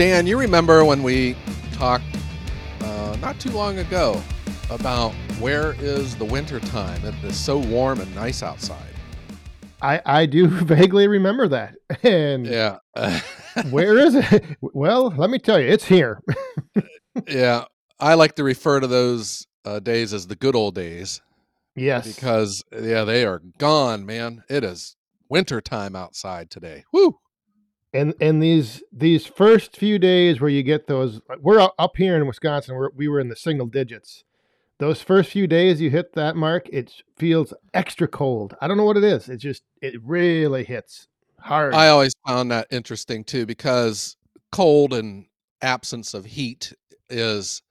Dan, you remember when we talked uh, not too long ago about where is the winter time? It is so warm and nice outside. I, I do vaguely remember that. And Yeah. where is it? Well, let me tell you, it's here. yeah. I like to refer to those uh, days as the good old days yes. because, yeah, they are gone, man. It is winter time outside today. Woo. And and these these first few days where you get those we're up here in wisconsin we're, we were in the single digits those first few days you hit that mark it feels extra cold i don't know what it is it just it really hits hard I always found that interesting too because cold and absence of heat is,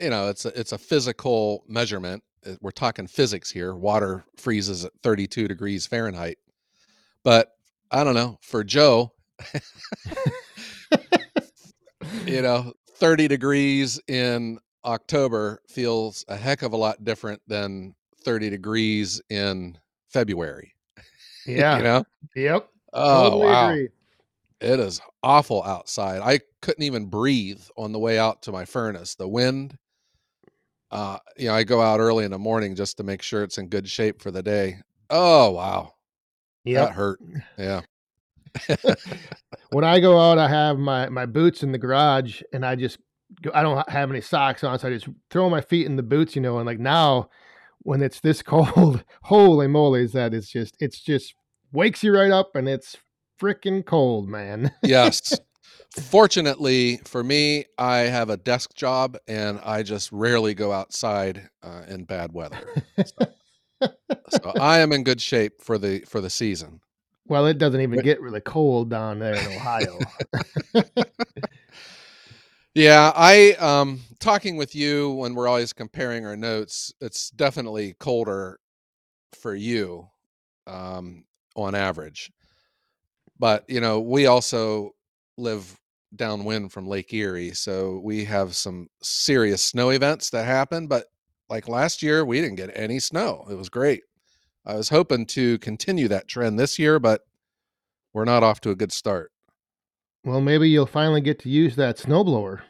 you know, it's a, it's a physical measurement. Uh, We're talking physics here. Water freezes at 32 degrees Fahrenheit. But I don't know, for Joe, you know, 30 degrees in October feels a heck of a lot different than 30 degrees in February. yeah You know? yep Oh, totally wow. agree It is awful outside. I couldn't even breathe on the way out to my furnace. The wind, uh, you know, I go out early in the morning just to make sure it's in good shape for the day. Oh, wow. Yeah. That hurt. Yeah. when i go out i have my my boots in the garage and i just go, i don't have any socks on so i just throw my feet in the boots you know and like now when it's this cold holy moly is that it's just it's just wakes you right up and it's freaking cold man Yes. Fortunately for me, I have a desk job and I just rarely go outside uh, in bad weather. So I am in good shape for the for the season. Well it doesn't even get really cold down there in ohio Yeah, I um talking with you when we're always comparing our notes, it's definitely colder for you um on average. But, you know, we also live downwind from Lake Erie, so we have some serious snow events that happen, but like last year we didn't get any snow. It was great. I was hoping to continue that trend this year, but we're not off to a good start. well maybe you'll finally get to use that snowblower.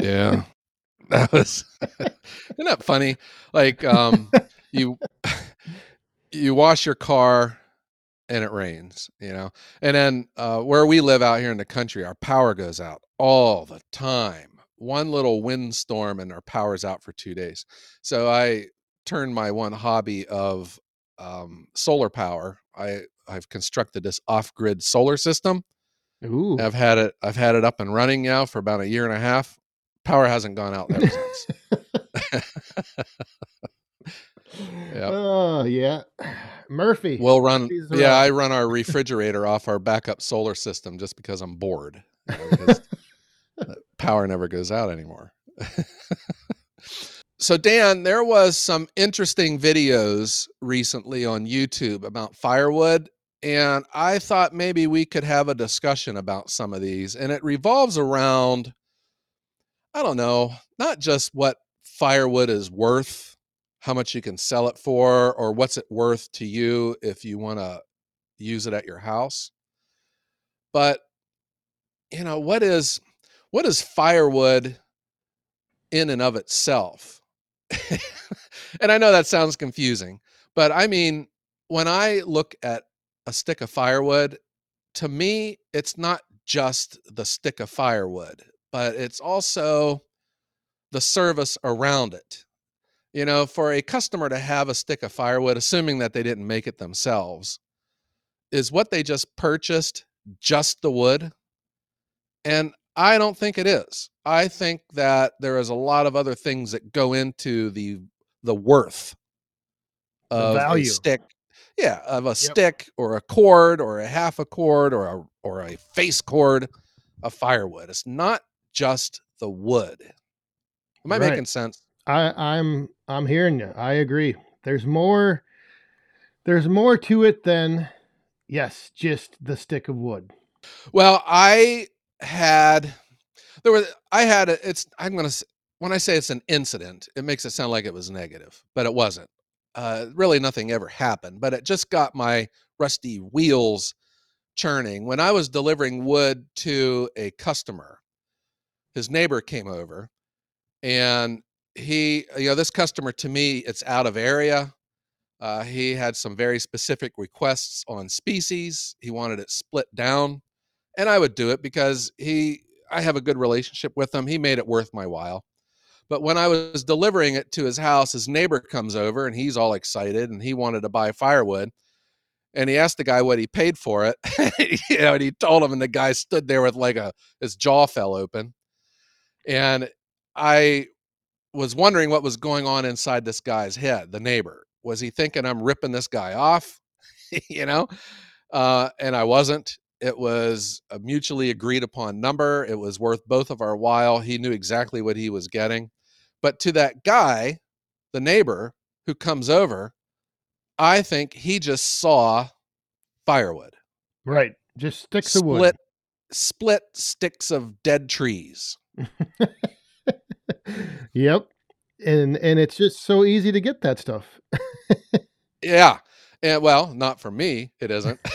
Yeah. That was isn't that funny? Like um you you wash your car and it rains you know? And then uh where we live out here in the country our power goes out all the time. One little windstorm and our power's out for two days. So i turned my one hobby of um solar power i i've constructed this off-grid solar system Ooh. I've had it. I've had it up and running now for about a year and a half. Power hasn't gone out ever since. Yep. Oh yeah, Murphy. We'll run. Murphy's Yeah. I run our refrigerator off our backup solar system just because I'm bored. you know, because power never goes out anymore. so Dan, there was some interesting videos recently on YouTube about firewood and I thought maybe we could have a discussion about some of these and it revolves around I don't know, not just what firewood is worth, how much you can sell it for or what's it worth to you if you want to use it at your house. But you know, what is what is firewood in and of itself? and I know that sounds confusing, but I mean, when I look at a stick of firewood, to me, it's not just the stick of firewood, but it's also the service around it. You know, for a customer to have a stick of firewood, assuming that they didn't make it themselves, is what they just purchased just the wood? And I don't think it is. I think that there is a lot of other things that go into the the worth The of a stick. Yeah, of a stick or a cord or a half a cord or a or a face cord of firewood. It's not just the wood. Am I Right. making sense? I, I'm I'm hearing you. I agree. There's more. There's more to it than yes, just the stick of wood. Well, I had there was I had a, it's I'm to when I say it's an incident, it makes it sound like it was negative, but it wasn't. Uh, really, nothing ever happened, but it just got my rusty wheels churning. When I was delivering wood to a customer, his neighbor came over and he, you know, this customer to me, it's out of area. Uh, he had some very specific requests on species. He wanted it split down, and I would do it because he, I have a good relationship with him. He made it worth my while. But when I was delivering it to his house, his neighbor comes over and he's all excited and he wanted to buy firewood. And he asked the guy what he paid for it. you know, and he told him, and the guy stood there with like a his jaw fell open. And I was wondering what was going on inside this guy's head, the neighbor. Was he thinking I'm ripping this guy off? you know? Uh, and I wasn't. It was a mutually agreed upon number. It was worth both of our while. He knew exactly what he was getting. But to that guy, the neighbor who comes over, I think he just saw firewood. Right. Just sticks split, of wood. Split sticks of dead trees. yep. And and it's just so easy to get that stuff. yeah. And well, not for me, it isn't.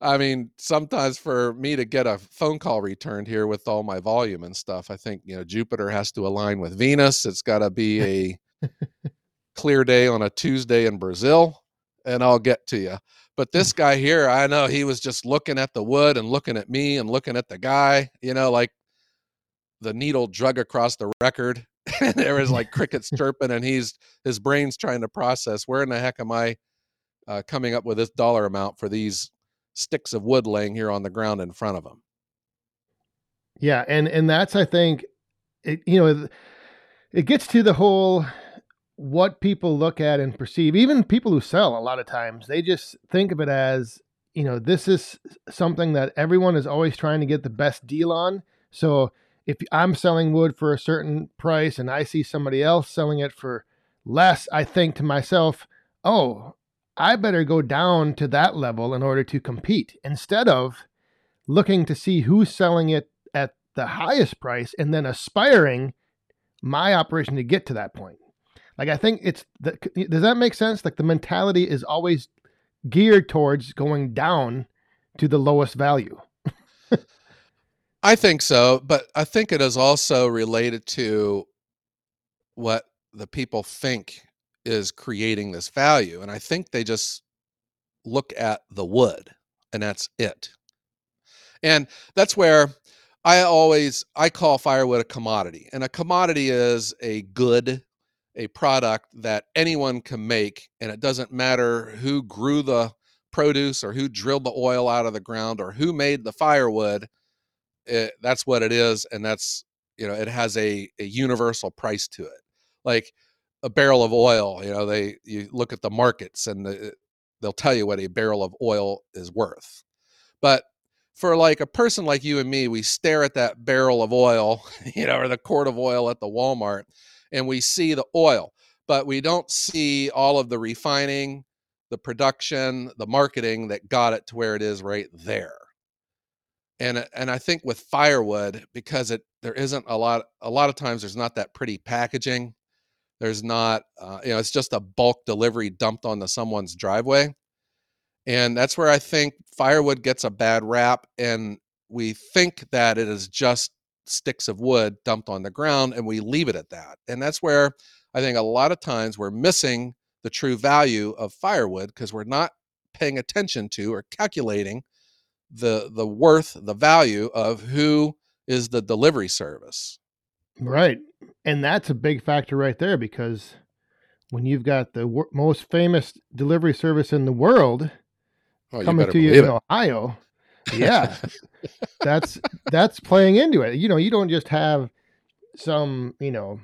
I mean, sometimes for me to get a phone call returned here with all my volume and stuff, I think, you know, Jupiter has to align with Venus. It's got to be a clear day on a Tuesday in Brazil, and I'll get to you. But this guy here, I know he was just looking at the wood and looking at me and looking at the guy, you know, like the needle drug across the record. and like crickets chirping, and he's his brain's trying to process where in the heck am I uh, coming up with this dollar amount for these sticks of wood laying here on the ground in front of him. Yeah, and and that's I think, it, you know, it gets to the whole what people look at and perceive. Even people who sell, a lot of times they just think of it as you know this is something that everyone is always trying to get the best deal on. So if I'm selling wood for a certain price and I see somebody else selling it for less, I think to myself, oh, I better go down to that level in order to compete instead of looking to see who's selling it at the highest price and then aspiring my operation to get to that point. Like I think it's the, does that make sense? Like the mentality is always geared towards going down to the lowest value. I think so, but I think it is also related to what the people think is creating this value. And I think they just look at the wood and that's it. And that's where I always I call firewood a commodity. And a commodity is a good, a product that anyone can make and it doesn't matter who grew the produce or who drilled the oil out of the ground or who made the firewood. It, that's what it is and that's you know it has a, a universal price to it. Like a barrel of oil you know they you look at the markets and the, they'll tell you what a barrel of oil is worth but for like a person like you and me we stare at that barrel of oil you know or the quart of oil at the walmart and we see the oil but we don't see all of the refining the production the marketing that got it to where it is right there and and i think with firewood because it there isn't a lot a lot of times there's not that pretty packaging there's not, uh, you know, it's just a bulk delivery dumped onto someone's driveway. And that's where I think firewood gets a bad rap. And we think that it is just sticks of wood dumped on the ground and we leave it at that. And that's where I think a lot of times we're missing the true value of firewood because we're not paying attention to or calculating the the worth, the value of who is the delivery service. Right. And that's a big factor right there because when you've got the wor- most famous delivery service in the world oh, coming you to you in it. Ohio, yeah, that's that's playing into it. You know, you don't just have some, you know,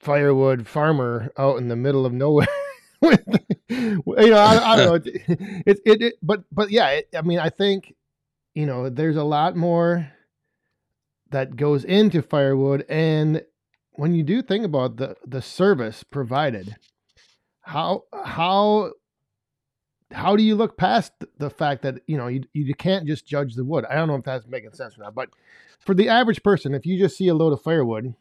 firewood farmer out in the middle of nowhere. You know, I, I don't know. It's it, it, it, but but yeah, it, I mean, I think you know, there's a lot more that goes into firewood and when you do think about the the service provided how how how do you look past the fact that you know you, you can't just judge the wood i don't know if that's making sense or not but for the average person if you just see a load of firewood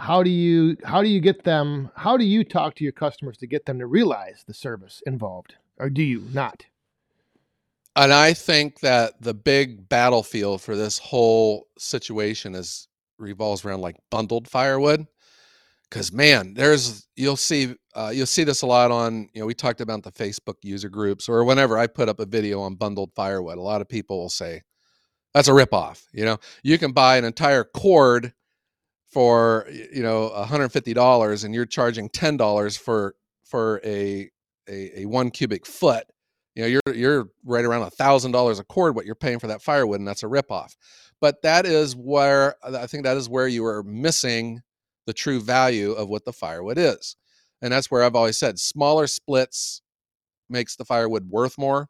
how do you how do you get them how do you talk to your customers to get them to realize the service involved? Or do you not? And i think that the big battlefield for this whole situation is revolves around like bundled firewood. Because man there's you'll see uh, you'll see this a lot on you know we talked about the facebook user groups or whenever i put up a video on bundled firewood a lot of people will say that's a ripoff you know? You can buy an entire cord for you know $150 and you're charging $10 for for a a, a one cubic foot you know you're you're right around a thousand dollars a cord what you're paying for that firewood and that's a ripoff. But that is where i think that is where you are missing the true value of what the firewood is. And that's where i've always said smaller splits makes the firewood worth more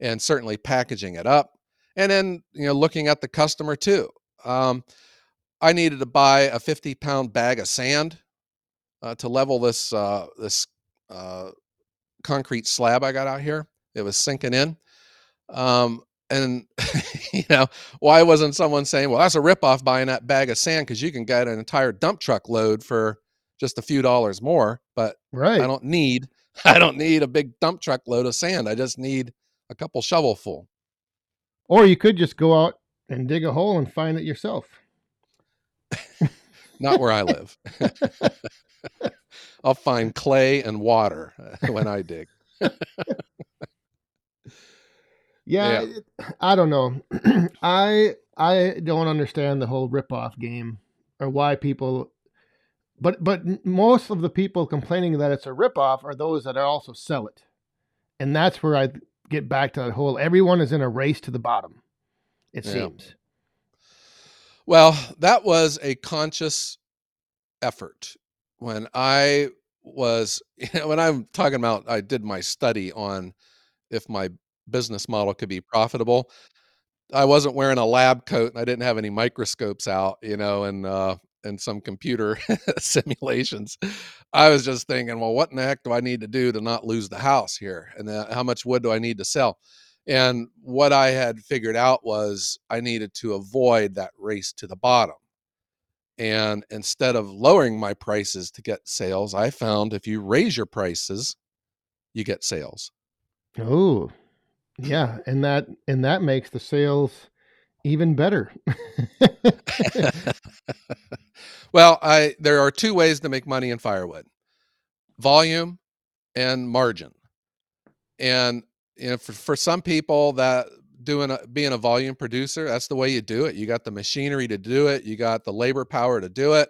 and certainly packaging it up and then you know looking at the customer too. Um, I needed to buy a 50 pound bag of sand uh, to level this uh, this uh, concrete slab I got out here. It was sinking in. Um, and you know, why wasn't someone saying, "Well, that's a ripoff buying that bag of sand because you can get an entire dump truck load for just a few dollars more." But right. I don't need I don't need a big dump truck load of sand. I just need a couple shovelful. Or you could just go out and dig a hole and find it yourself. Not where I live. I'll find clay and water uh, when I dig. yeah, yeah, I don't know. I I don't understand the whole rip-off game or why people but but most of the people complaining that it's a rip-off are those that also sell it. And that's where I get back to that whole everyone is in a race to the bottom. It yeah. seems. Well, that was a conscious effort. When I was, you know, when I'm talking about, I did my study on if my business model could be profitable. I wasn't wearing a lab coat and I didn't have any microscopes out, you know, and uh, and some computer simulations. I was just thinking, well, what in the heck do I need to do to not lose the house here? And then how much wood do I need to sell? And what I had figured out was I needed to avoid that race to the bottom. And instead of lowering my prices to get sales, I found if you raise your prices, you get sales. Oh, yeah, and that and that makes the sales even better. well, I there are two ways to make money in firewood: volume and margin. And you know, for, for some people that doing a, being a volume producer, that's the way you do it. You got the machinery to do it. You got the labor power to do it.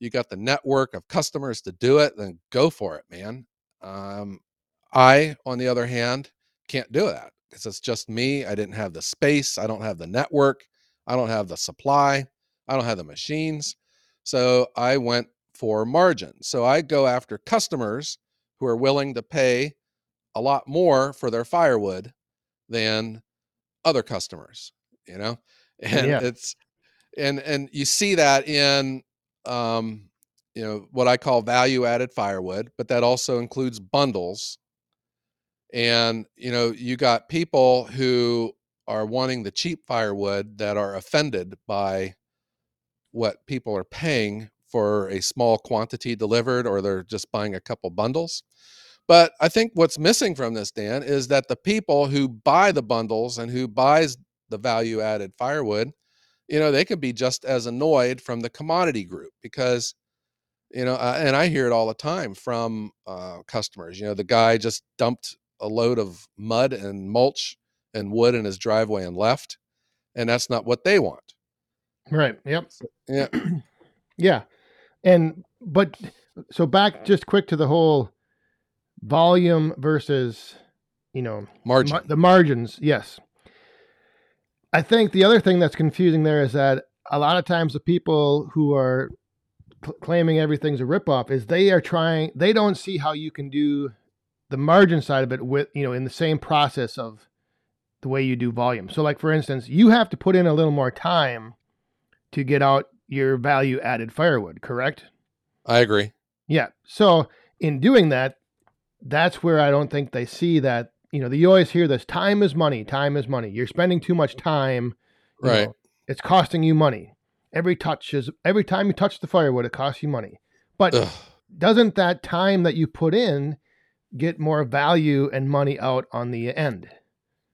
You got the network of customers to do it. Then go for it, man. Um, I, on the other hand, can't do that because it's just me. I didn't have the space. I don't have the network. I don't have the supply. I don't have the machines. So I went for margin. So I go after customers who are willing to pay a lot more for their firewood than other customers you know? And yeah. it's and and you see that in um you know what i call value added firewood but that also includes bundles. And you know you got people who are wanting the cheap firewood that are offended by what people are paying for a small quantity delivered or they're just buying a couple bundles but I think what's missing from this, Dan, is that the people who buy the bundles and who buys the value added firewood, you know, they could be just as annoyed from the commodity group because, you know, uh, and I hear it all the time from uh, customers. You know, the guy just dumped a load of mud and mulch and wood in his driveway and left, and that's not what they want. Right. Yep. Yeah. yeah. And but so back just quick to the whole volume versus you know margin. mar- the margins yes. I think the other thing that's confusing there is that a lot of times the people who are cl- claiming everything's a ripoff is they are trying they don't see how you can do the margin side of it with you know in the same process of the way you do volume. So like for instance you have to put in a little more time to get out your value added firewood correct? I agree. Yeah. So in doing that that's where I don't think they see that. You know, you always hear this: time is money. Time is money. You're spending too much time. Right. Know, it's costing you money. every touch is every time you touch the firewood, it costs you money. But Ugh. doesn't that time that you put in get more value and money out on the end?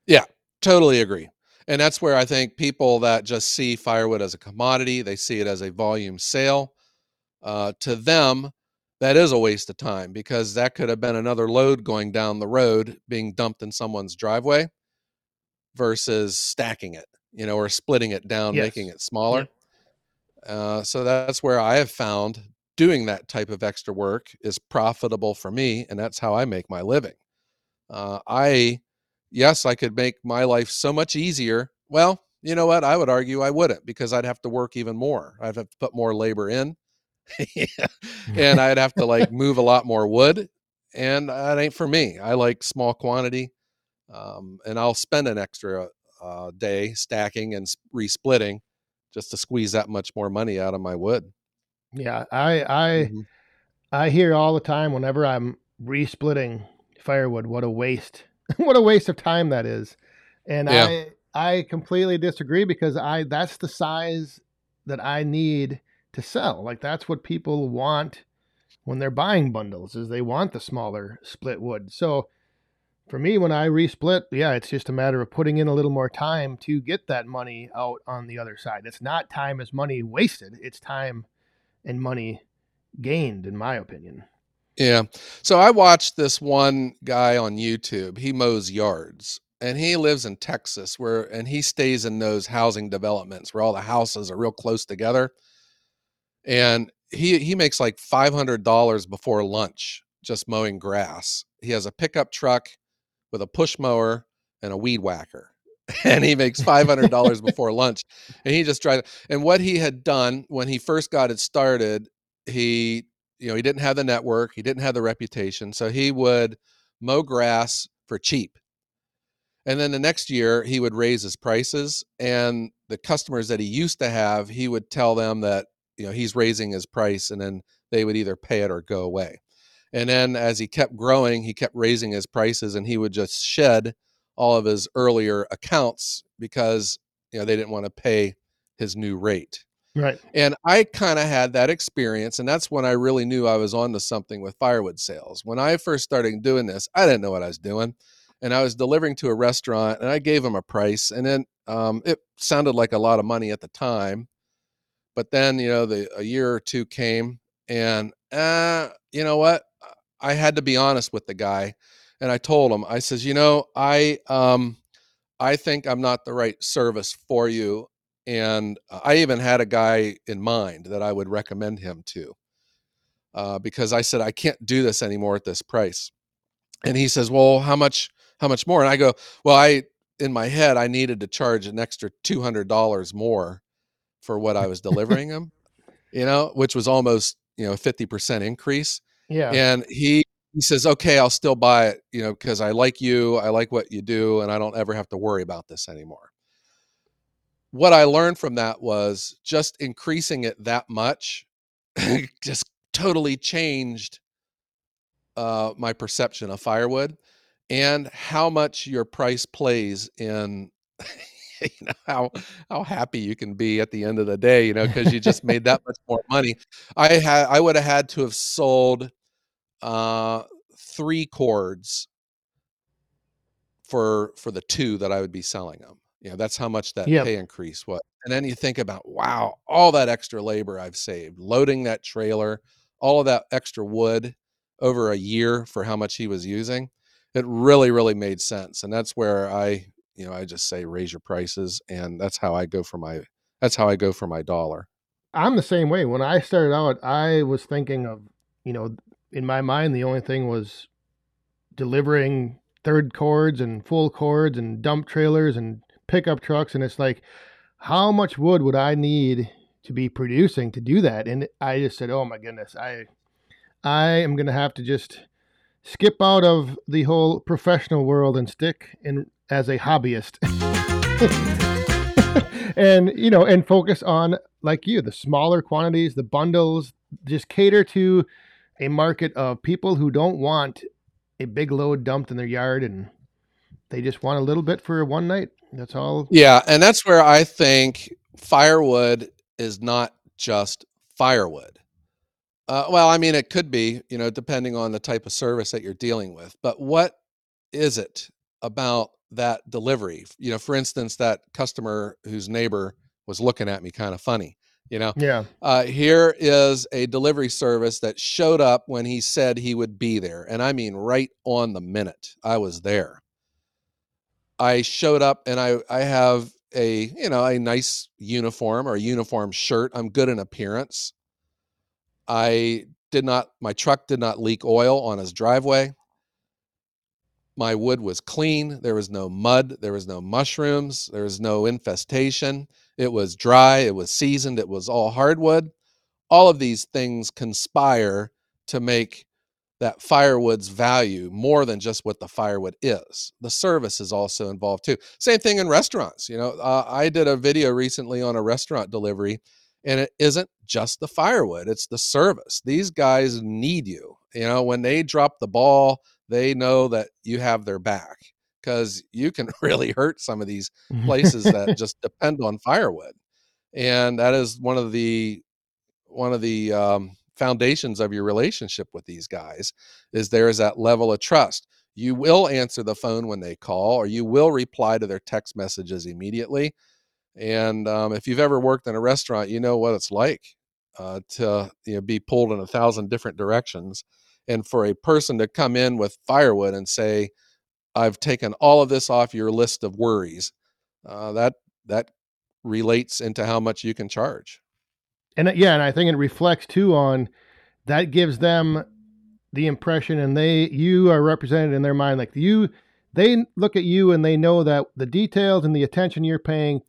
Yeah, totally agree. And that's where I think people that just see firewood as a commodity, they see it as a volume sale. Uh, to them, that is a waste of time because that could have been another load going down the road being dumped in someone's driveway versus stacking it, you know, or splitting it down, Yes. making it smaller. Uh, so that's where I have found doing that type of extra work is profitable for me, and that's how I make my living. Uh, I, yes, I could make my life so much easier. Well, you know what? I would argue I wouldn't because I'd have to work even more. I'd have to put more labor in, and I'd have to like move a lot more wood, and that ain't for me. I like small quantity, um, and I'll spend an extra uh, day stacking and resplitting just to squeeze that much more money out of my wood. Yeah, I I Mhm. I hear all the time whenever I'm resplitting firewood, what a waste. what a waste of time that is. And Yeah. I I completely disagree because I that's the size that I need to sell. Like that's what people want when they're buying bundles is they want the smaller split wood. So for me when I resplit, yeah, it's just a matter of putting in a little more time to get that money out on the other side. It's not time as money wasted, it's time and money gained in my opinion. Yeah. So I watched this one guy on YouTube. He mows yards and he lives in Texas where and he stays in those housing developments where all the houses are real close together. And he he makes like $500 before lunch just mowing grass. He has a pickup truck with a push mower and a weed whacker. And he makes $500 before lunch. And he just drives and what he had done when he first got it started, he you know, he didn't have the network, he didn't have the reputation, so he would mow grass for cheap. And then the next year, he would raise his prices, and the customers that he used to have, he would tell them that you know he's raising his price, and then they would either pay it or go away. And then as he kept growing, he kept raising his prices, and he would just shed all of his earlier accounts because you know they didn't want to pay his new rate. Right. And I kind of had that experience, and that's when I really knew I was onto something with firewood sales. When I first started doing this, I didn't know what I was doing, and I was delivering to a restaurant, and I gave them a price, and then um, it sounded like a lot of money at the time, but then you know the a year or two came, and uh, you know what? I had to be honest with the guy, and I told him, I says, you know, I um, I think I'm not the right service for you and uh, I even had a guy in mind that I would recommend him to uh, because I said I can't do this anymore at this price. And he says, "Well, how much? How much more?" And I go, "Well, I in my head I needed to charge an extra two hundred dollars more for what I was delivering him, you know, which was almost you know a fifty percent increase." Yeah. And he he says, "Okay, I'll still buy it, you know, because I like you, I like what you do, and I don't ever have to worry about this anymore." What I learned from that was just increasing it that much just totally changed uh, my perception of firewood and how much your price plays in you know how how happy you can be at the end of the day you know because you just made that much more money. I had i would have had to have sold uh three cords for for the two that i would be selling them you know that's how much that Yep. pay increase was. And then you think about wow all that extra labor i've saved loading that trailer all of that extra wood over a year for how much he was using it really really made sense. And that's where i you know i just say raise your prices and that's how i go for my that's how i go for my dollar I'm the same way. When I started out, I was thinking of, you know, in my mind, the only thing was delivering third cords and full cords and dump trailers and pickup trucks. And it's like, how much wood would I need to be producing to do that? And I just said, oh my goodness, I, I am going to have to just skip out of the whole professional world and stick in as a hobbyist. and you know and focus on like you the smaller quantities the bundles just cater to a market of people who don't want a big load dumped in their yard and they just want a little bit for one night that's all yeah and that's where i think firewood is not just firewood. Uh, well, I mean, it could be, you know, depending on the type of service that you're dealing with. But what is it about that delivery? You know, for instance, that customer whose neighbor was looking at me kind of funny. You know, Yeah. uh, here is a delivery service that showed up when he said he would be there, and I mean right on the minute. I was there. I showed up, and I I have a you know a nice uniform or a uniform shirt. I'm good in appearance. I did not. My truck did not leak oil on his driveway. My wood was clean. There was no mud. There was no mushrooms. There was no infestation. It was dry. It was seasoned. It was all hardwood. All of these things conspire to make that firewood's value more than just what the firewood is. The service is also involved too. Same thing in restaurants. You know, uh, I did a video recently on a restaurant delivery, and it isn't just the firewood, it's the service. These guys need you. You know, when they drop the ball, they know that you have their back because you can really hurt some of these places that just depend on firewood and that is one of the one of the um, foundations of your relationship with these guys is there is that level of trust. You will answer the phone when they call or you will reply to their text messages immediately and um, if you've ever worked in a restaurant you know what it's like uh, to you know, be pulled in a thousand different directions and for a person to come in with firewood and say i've taken all of this off your list of worries uh, that that relates into how much you can charge and uh, yeah, and I think it reflects too on that gives them the impression, and they you are represented in their mind like you. They look at you and they know that the details and the attention you're paying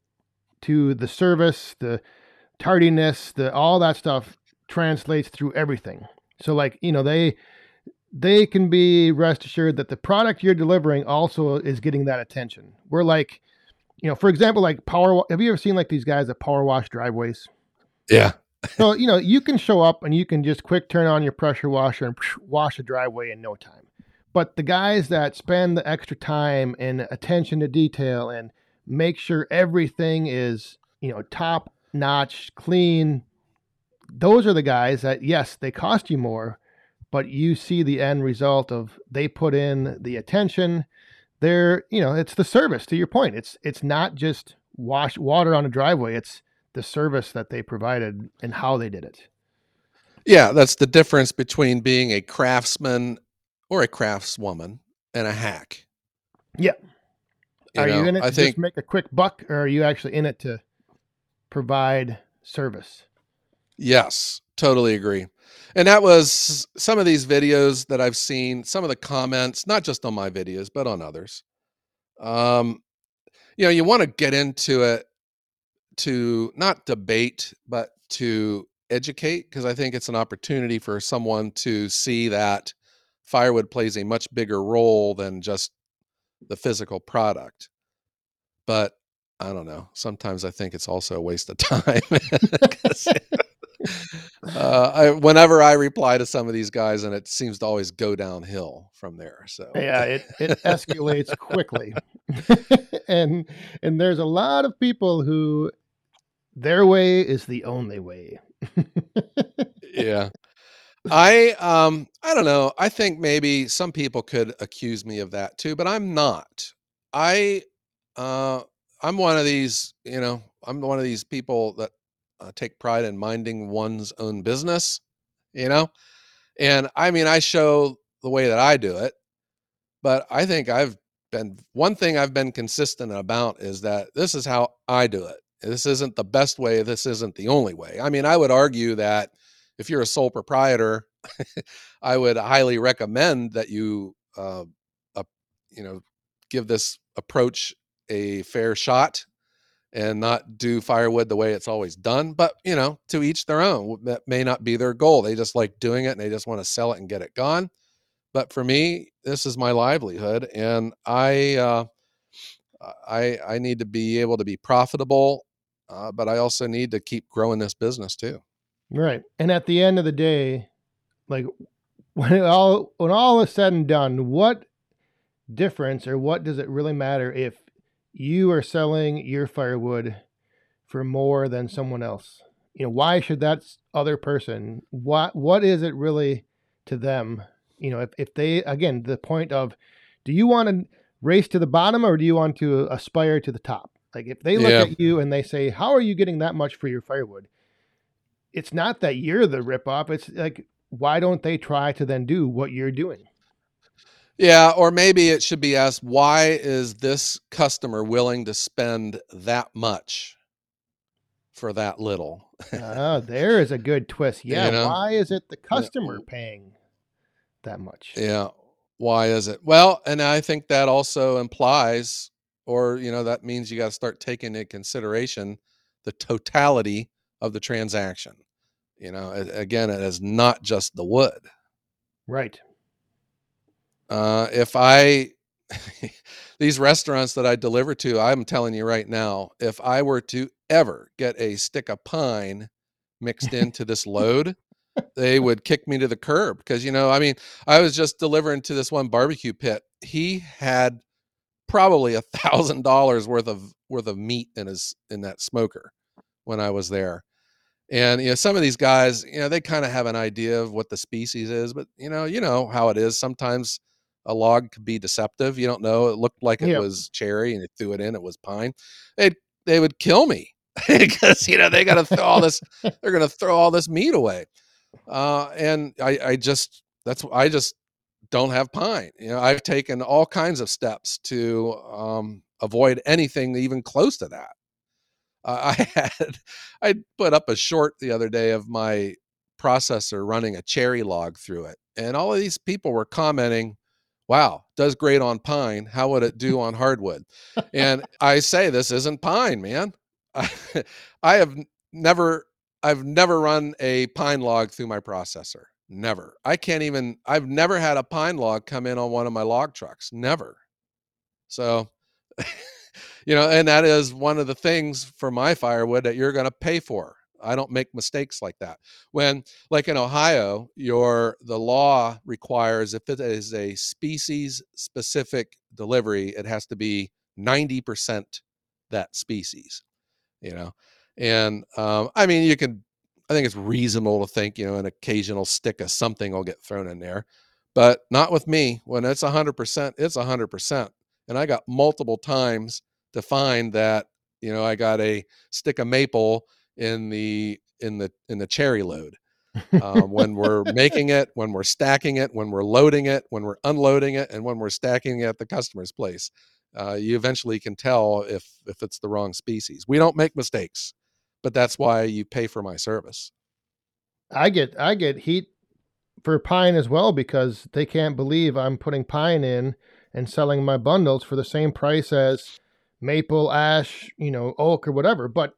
to the service, the tardiness, the all that stuff translates through everything. So like you know they they can be rest assured that the product you're delivering also is getting that attention. We're like, you know, for example, like power. Have you ever seen like these guys that power wash driveways? yeah So you know you can show up and you can just quick turn on your pressure washer and wash a driveway in no time. But the guys that spend the extra time and attention to detail and make sure everything is you know top notch, clean, those are the guys that yes they cost you more, but you see the end result of they put in the attention. They're you know it's the service. To your point, it's it's not just wash water on a driveway. It's the service that they provided and how they did it. Yeah, that's the difference between being a craftsman or a craftswoman and a hack. Yeah. are know, you in it to think just make a quick buck, or are you actually in it to provide service? Yes, totally agree. And that was some of these videos that I've seen, some of the comments, not just on my videos, but on others. Um, you know, you want to get into it to not debate, but to educate, because I think it's an opportunity for someone to see that firewood plays a much bigger role than just the physical product. But I don't know. Sometimes I think it's also a waste of time. uh, I, whenever I reply to some of these guys, and it seems to always go downhill from there. So Yeah, it, it escalates quickly. and and there's a lot of people who their way is the only way. yeah i um i don't know i think maybe some people could accuse me of that too but i'm not i uh i'm one of these you know i'm one of these people that uh, take pride in minding one's own business you know? And i mean i show the way that i do it but i think i've been one thing i've been consistent about is that this is how i do it. This isn't the best way this isn't the only way. I mean i would argue that if you're a sole proprietor i would highly recommend that you uh, uh, you know give this approach a fair shot and not do firewood the way it's always done but you know to each their own. That may not be their goal. They just like doing it and they just want to sell it and get it gone. But for me this is my livelihood and i uh, i i need to be able to be profitable uh, but i also need to keep growing this business too. Right. And at the end of the day, like when it all when all is said and done, what difference or what does it really matter if you are selling your firewood for more than someone else? you know, why should that other person what what is it really to them? You know, if if they again the point of, do you want to race to the bottom or do you want to aspire to the top? Like if they look Yeah. at you and they say, "How are you getting that much for your firewood?" It's not that you're the ripoff. It's like, why don't they try to then do what you're doing? Yeah, or maybe it should be asked why is this customer willing to spend that much for that little? Ah, there is a good twist. Yeah, You know? why is it the customer paying that much? Yeah. Why is it? Well, and I think that also implies, or, you know, that means you got to start taking into consideration the totality of the transaction. You know, again, it is not just the wood. Right. Uh, if I, these restaurants that I deliver to, I'm telling you right now, if I were to ever get a stick of pine mixed into this load, they would kick me to the curb. Because, you know, I mean, I was just delivering to this one barbecue pit. He had probably a thousand dollars worth of worth of meat in his in that smoker when I was there. And you know, some of these guys, you know, they kind of have an idea of what the species is, but you know, you know how it is. Sometimes a log could be deceptive. You don't know. It looked like it was cherry, and you threw it in. It was pine. They they would kill me because you know they got to throw all this. They're going to throw all this meat away. Uh, and I I just that's I just don't have pine. You know, I've taken all kinds of steps to um, avoid anything even close to that. Uh, I had I put up a short the other day of my processor running a cherry log through it, and all of these people were commenting, "Wow, does great on pine. How would it do on hardwood?" and I say, "This isn't pine, man. I, have never I've never run a pine log through my processor. Never. I can't even. I've never had a pine log come in on one of my log trucks. Never. So." you know, and that is one of the things for my firewood that you're going to pay for. I don't make mistakes like that. When, like in Ohio, your the law requires if it is a species specific delivery, it has to be 90% that species, you know. And um, I mean, you can, I think it's reasonable to think, you know, an occasional stick of something will get thrown in there, but not with me. When it's 100%, it's 100%. And I got multiple times to find that you know i got a stick of maple in the in the in the cherry load um, when we're making it when we're stacking it when we're loading it when we're unloading it and when we're stacking it at the customer's place uh, you eventually can tell if if it's the wrong species we don't make mistakes but that's why you pay for my service I get I get heat for pine as well because they can't believe I'm putting pine in and selling my bundles for the same price as maple, ash, you know, oak or whatever. But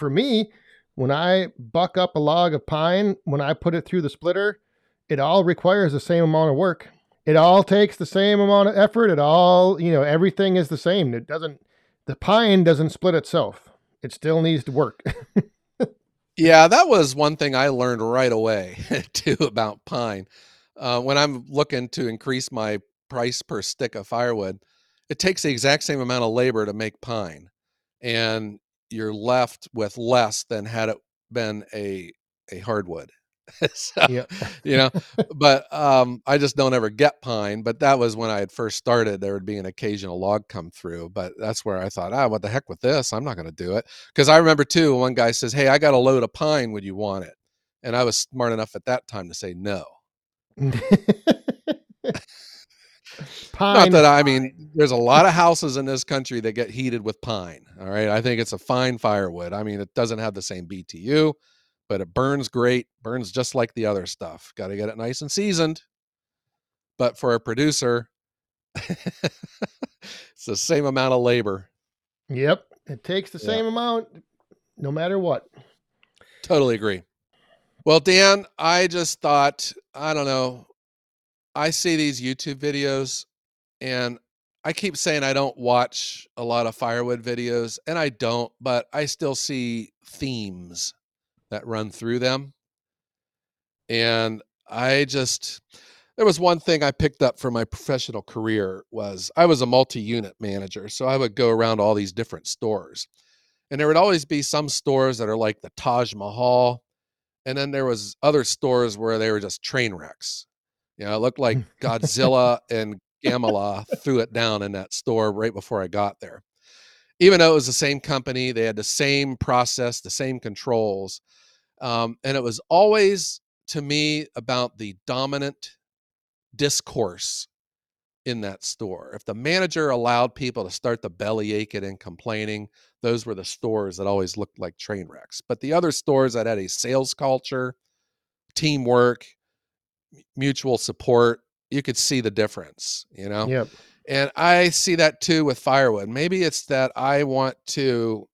for me, when I buck up a log of pine, when I put it through the splitter, it all requires the same amount of work. It all takes the same amount of effort. It all, you know, everything is the same. It doesn't the pine doesn't split itself. It still needs to work. Yeah, that was one thing I learned right away too about pine. Uh, when I'm looking to increase my price per stick of firewood, it takes the exact same amount of labor to make pine, and you're left with less than had it been a a hardwood. so, you know, but um, I just don't ever get pine. But that was when I had first started. There would be an occasional log come through, but that's where I thought, ah, what the heck with this? I'm not going to do it because I remember too. One guy says, "Hey, I got a load of pine. Would you want it?" And I was smart enough at that time to say no. pine Not that I mean, there's a lot of houses in this country that get heated with pine. All right, I think it's a fine firewood. I mean, it doesn't have the same BTU, but it burns great. Burns just like the other stuff. Got to get it nice and seasoned. But for a producer, it's the same amount of labor. Yep. It takes the Yeah. same amount no matter what. Totally agree. Well, Dan, I just thought, I don't know. I see these YouTube videos and I keep saying I don't watch a lot of firewood videos, and I don't, but I still see themes that run through them. And I just there was one thing I picked up for my professional career was I was a multi-unit manager, so I would go around all these different stores. And there would always be some stores that are like the Taj Mahal, and then there was other stores where they were just train wrecks. You know, it looked like hmm. Godzilla and Gamala threw it down in that store right before I got there. Even though it was the same company, they had the same process, the same controls, um, and it was always to me about the dominant discourse in that store. If the manager allowed people to start the belly aching and complaining, those were the stores that always looked like train wrecks. But the other stores that had a sales culture, teamwork, mutual support, you could see the difference, you know? Yep. And I see that too with firewood. Maybe it's that I want to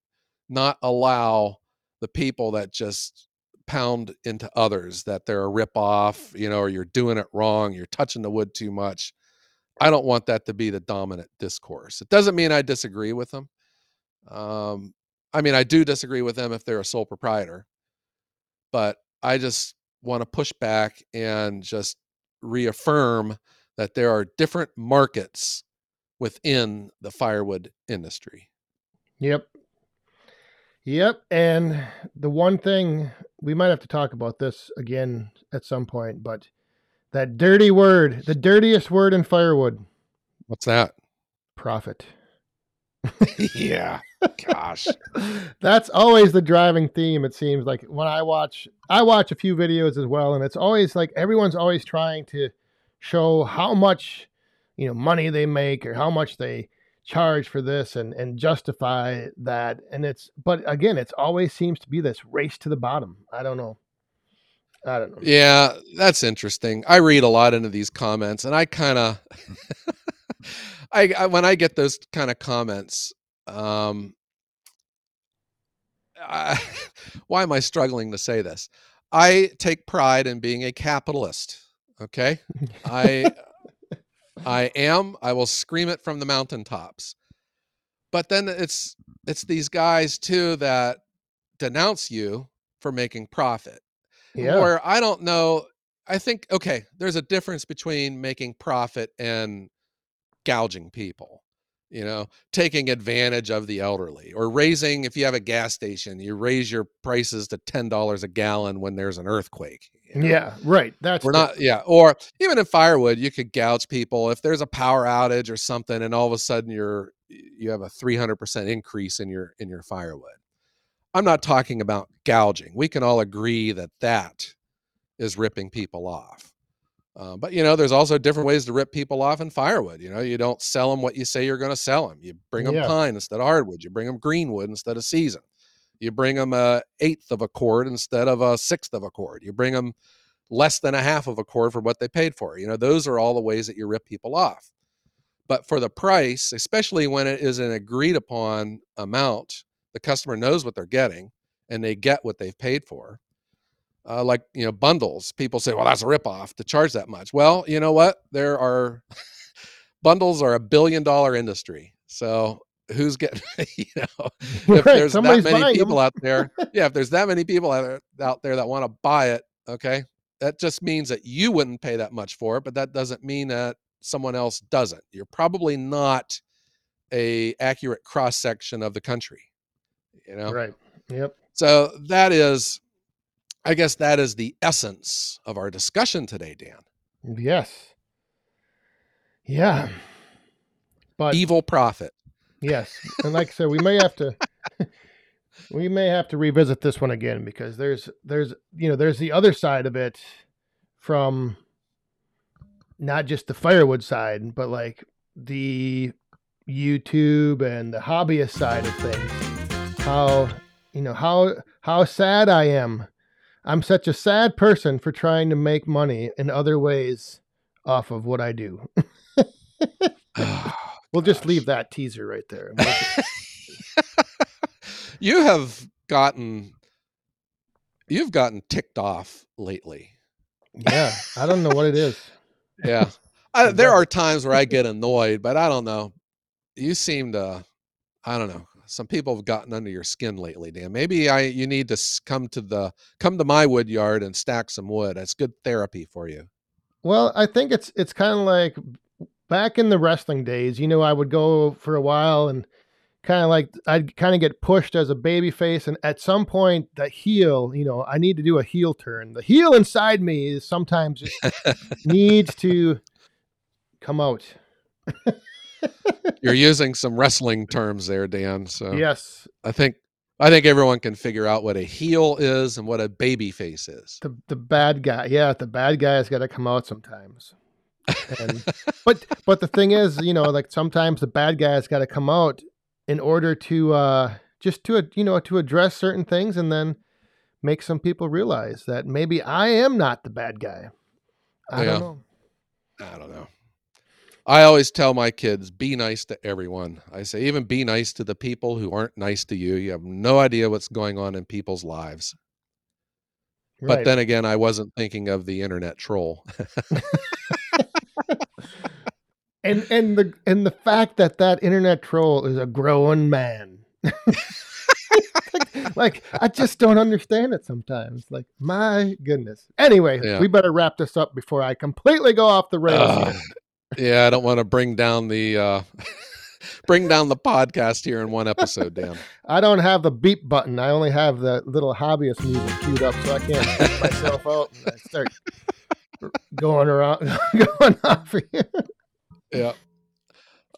not allow the people that just pound into others that they're a rip off, you know, or you're doing it wrong, you're touching the wood too much. I don't want that to be the dominant discourse. It doesn't mean I disagree with them. Um, I mean, I do disagree with them if they're a sole proprietor, but I just want to push back and just reaffirm that there are different markets within the firewood industry. Yep. Yep. And the one thing we might have to talk about this again at some point, but that dirty word, the dirtiest word in firewood. What's that? Profit. yeah. Gosh. That's always the driving theme, it seems like when I watch I watch a few videos as well, and it's always like everyone's always trying to show how much you know money they make or how much they charge for this and and justify that and it's but again it's always seems to be this race to the bottom i don't know i don't know Yeah, that's interesting. I read a lot into these comments and I kind of I, I when I get those kind of comments um I, why am I struggling to say this? I take pride in being a capitalist. Okay. I I am. I will scream it from the mountaintops. But then it's it's these guys too that denounce you for making profit. yeah Where I don't know. I think okay, there's a difference between making profit and gouging people. You know, taking advantage of the elderly or raising if you have a gas station, you raise your prices to $10 a gallon when there's an earthquake. you know? yeah right that's We're not, yeah. Or even in firewood, you could gouge people if there's a power outage or something, and all of a sudden you're you have a 300% increase in your in your firewood. I'm not talking about gouging. We can all agree that that is ripping people off. Uh, but you know, there's also different ways to rip people off in firewood. You know, you don't sell them what you say you're going to sell them. You bring them Yeah. pine instead of hardwood. You bring them greenwood instead of season. You bring them a eighth of a cord instead of a sixth of a cord. You bring them less than a half of a cord for what they paid for. You know, those are all the ways that you rip people off. But for the price, especially when it is an agreed upon amount, the customer knows what they're getting and they get what they've paid for. Uh, like you know, bundles. People say, "Well, that's a ripoff to charge that much." Well, you know what? There are bundles are a billion dollar industry. So who's getting? You know, if there's that many people out there, yeah, if there's that many people out there, out there that want to buy it, okay, that just means that you wouldn't pay that much for it, but that doesn't mean that someone else doesn't. You're probably not a accurate cross section of the country. You know, right yep so that is, I guess, that is the essence of our discussion today, Dan. yes yeah but Evil profit. Yes, and like I said, we may have to we may have to revisit this one again because there's there's you know there's the other side of it from not just the firewood side, but like the YouTube and the hobbyist side of things. How you know how how sad I am. I'm such a sad person for trying to make money in other ways off of what I do. We'll just leave that teaser right there. you have gotten you've gotten ticked off lately. Yeah, I don't know what it is. Yeah. I, there are times where I get annoyed, but I don't know. You seem to I don't know. Some people have gotten under your skin lately, Dan. Maybe I you need to come to the come to my wood yard and stack some wood. That's good therapy for you. Well, I think it's it's kind of like back in the wrestling days. You know, I would go for a while and kind of like I'd kind of get pushed as a baby face, and at some point, the heel, you know, I need to do a heel turn. The heel inside me is sometimes just needs to come out. You're using some wrestling terms there, Dan. So yes, I think I think everyone can figure out what a heel is and what a baby face is. the the bad guy. Yeah, the bad guy has got to come out sometimes. And but but the thing is, you know, like sometimes the bad guy has got to come out in order to uh just to you know to address certain things and then make some people realize that maybe I am not the bad guy. I Yeah. don't know. I don't know. I always tell my kids, be nice to everyone. I say, even be nice to the people who aren't nice to you. You have no idea what's going on in people's lives. But then again, I wasn't thinking of the internet troll. and and the and the fact that that internet troll is a grown man like, like, i just don't understand it sometimes like my goodness anyway Yeah. we better wrap this up before i completely go off the rails. Yeah, I don't want to bring down the uh bring down the podcast here in one episode, Dan. i don't have the beep button i only have the little hobbyist music queued up so i can't beep myself out and I start going around going off here Yeah.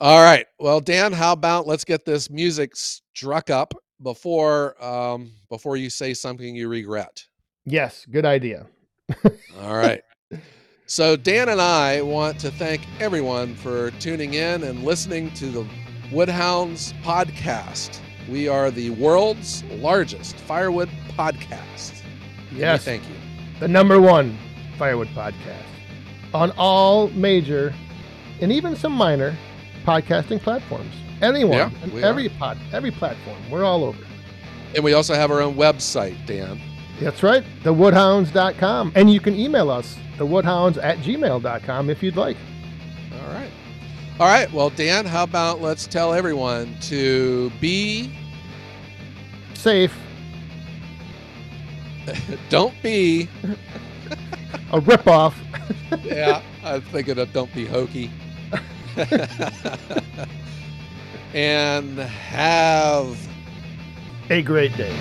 All right. Well, Dan, how about let's get this music struck up before um before you say something you regret. yes good idea All right. So Dan and I want to thank everyone for tuning in and listening to the Woodhounds podcast. We are the world's largest firewood podcast. We Thank you. the number one firewood podcast on all major and even some minor podcasting platforms. Anyone, Yeah, and every pod, every platform, we're all over. And we also have our own website, Dan. That's right, thewoodhounds.com. And you can email us, thewoodhounds at gmail.com if you'd like. All right. All right. Well, Dan, how about let's tell everyone to be, Safe, don't be. a ripoff. Yeah, I'm thinking of don't be hokey. and have a great day.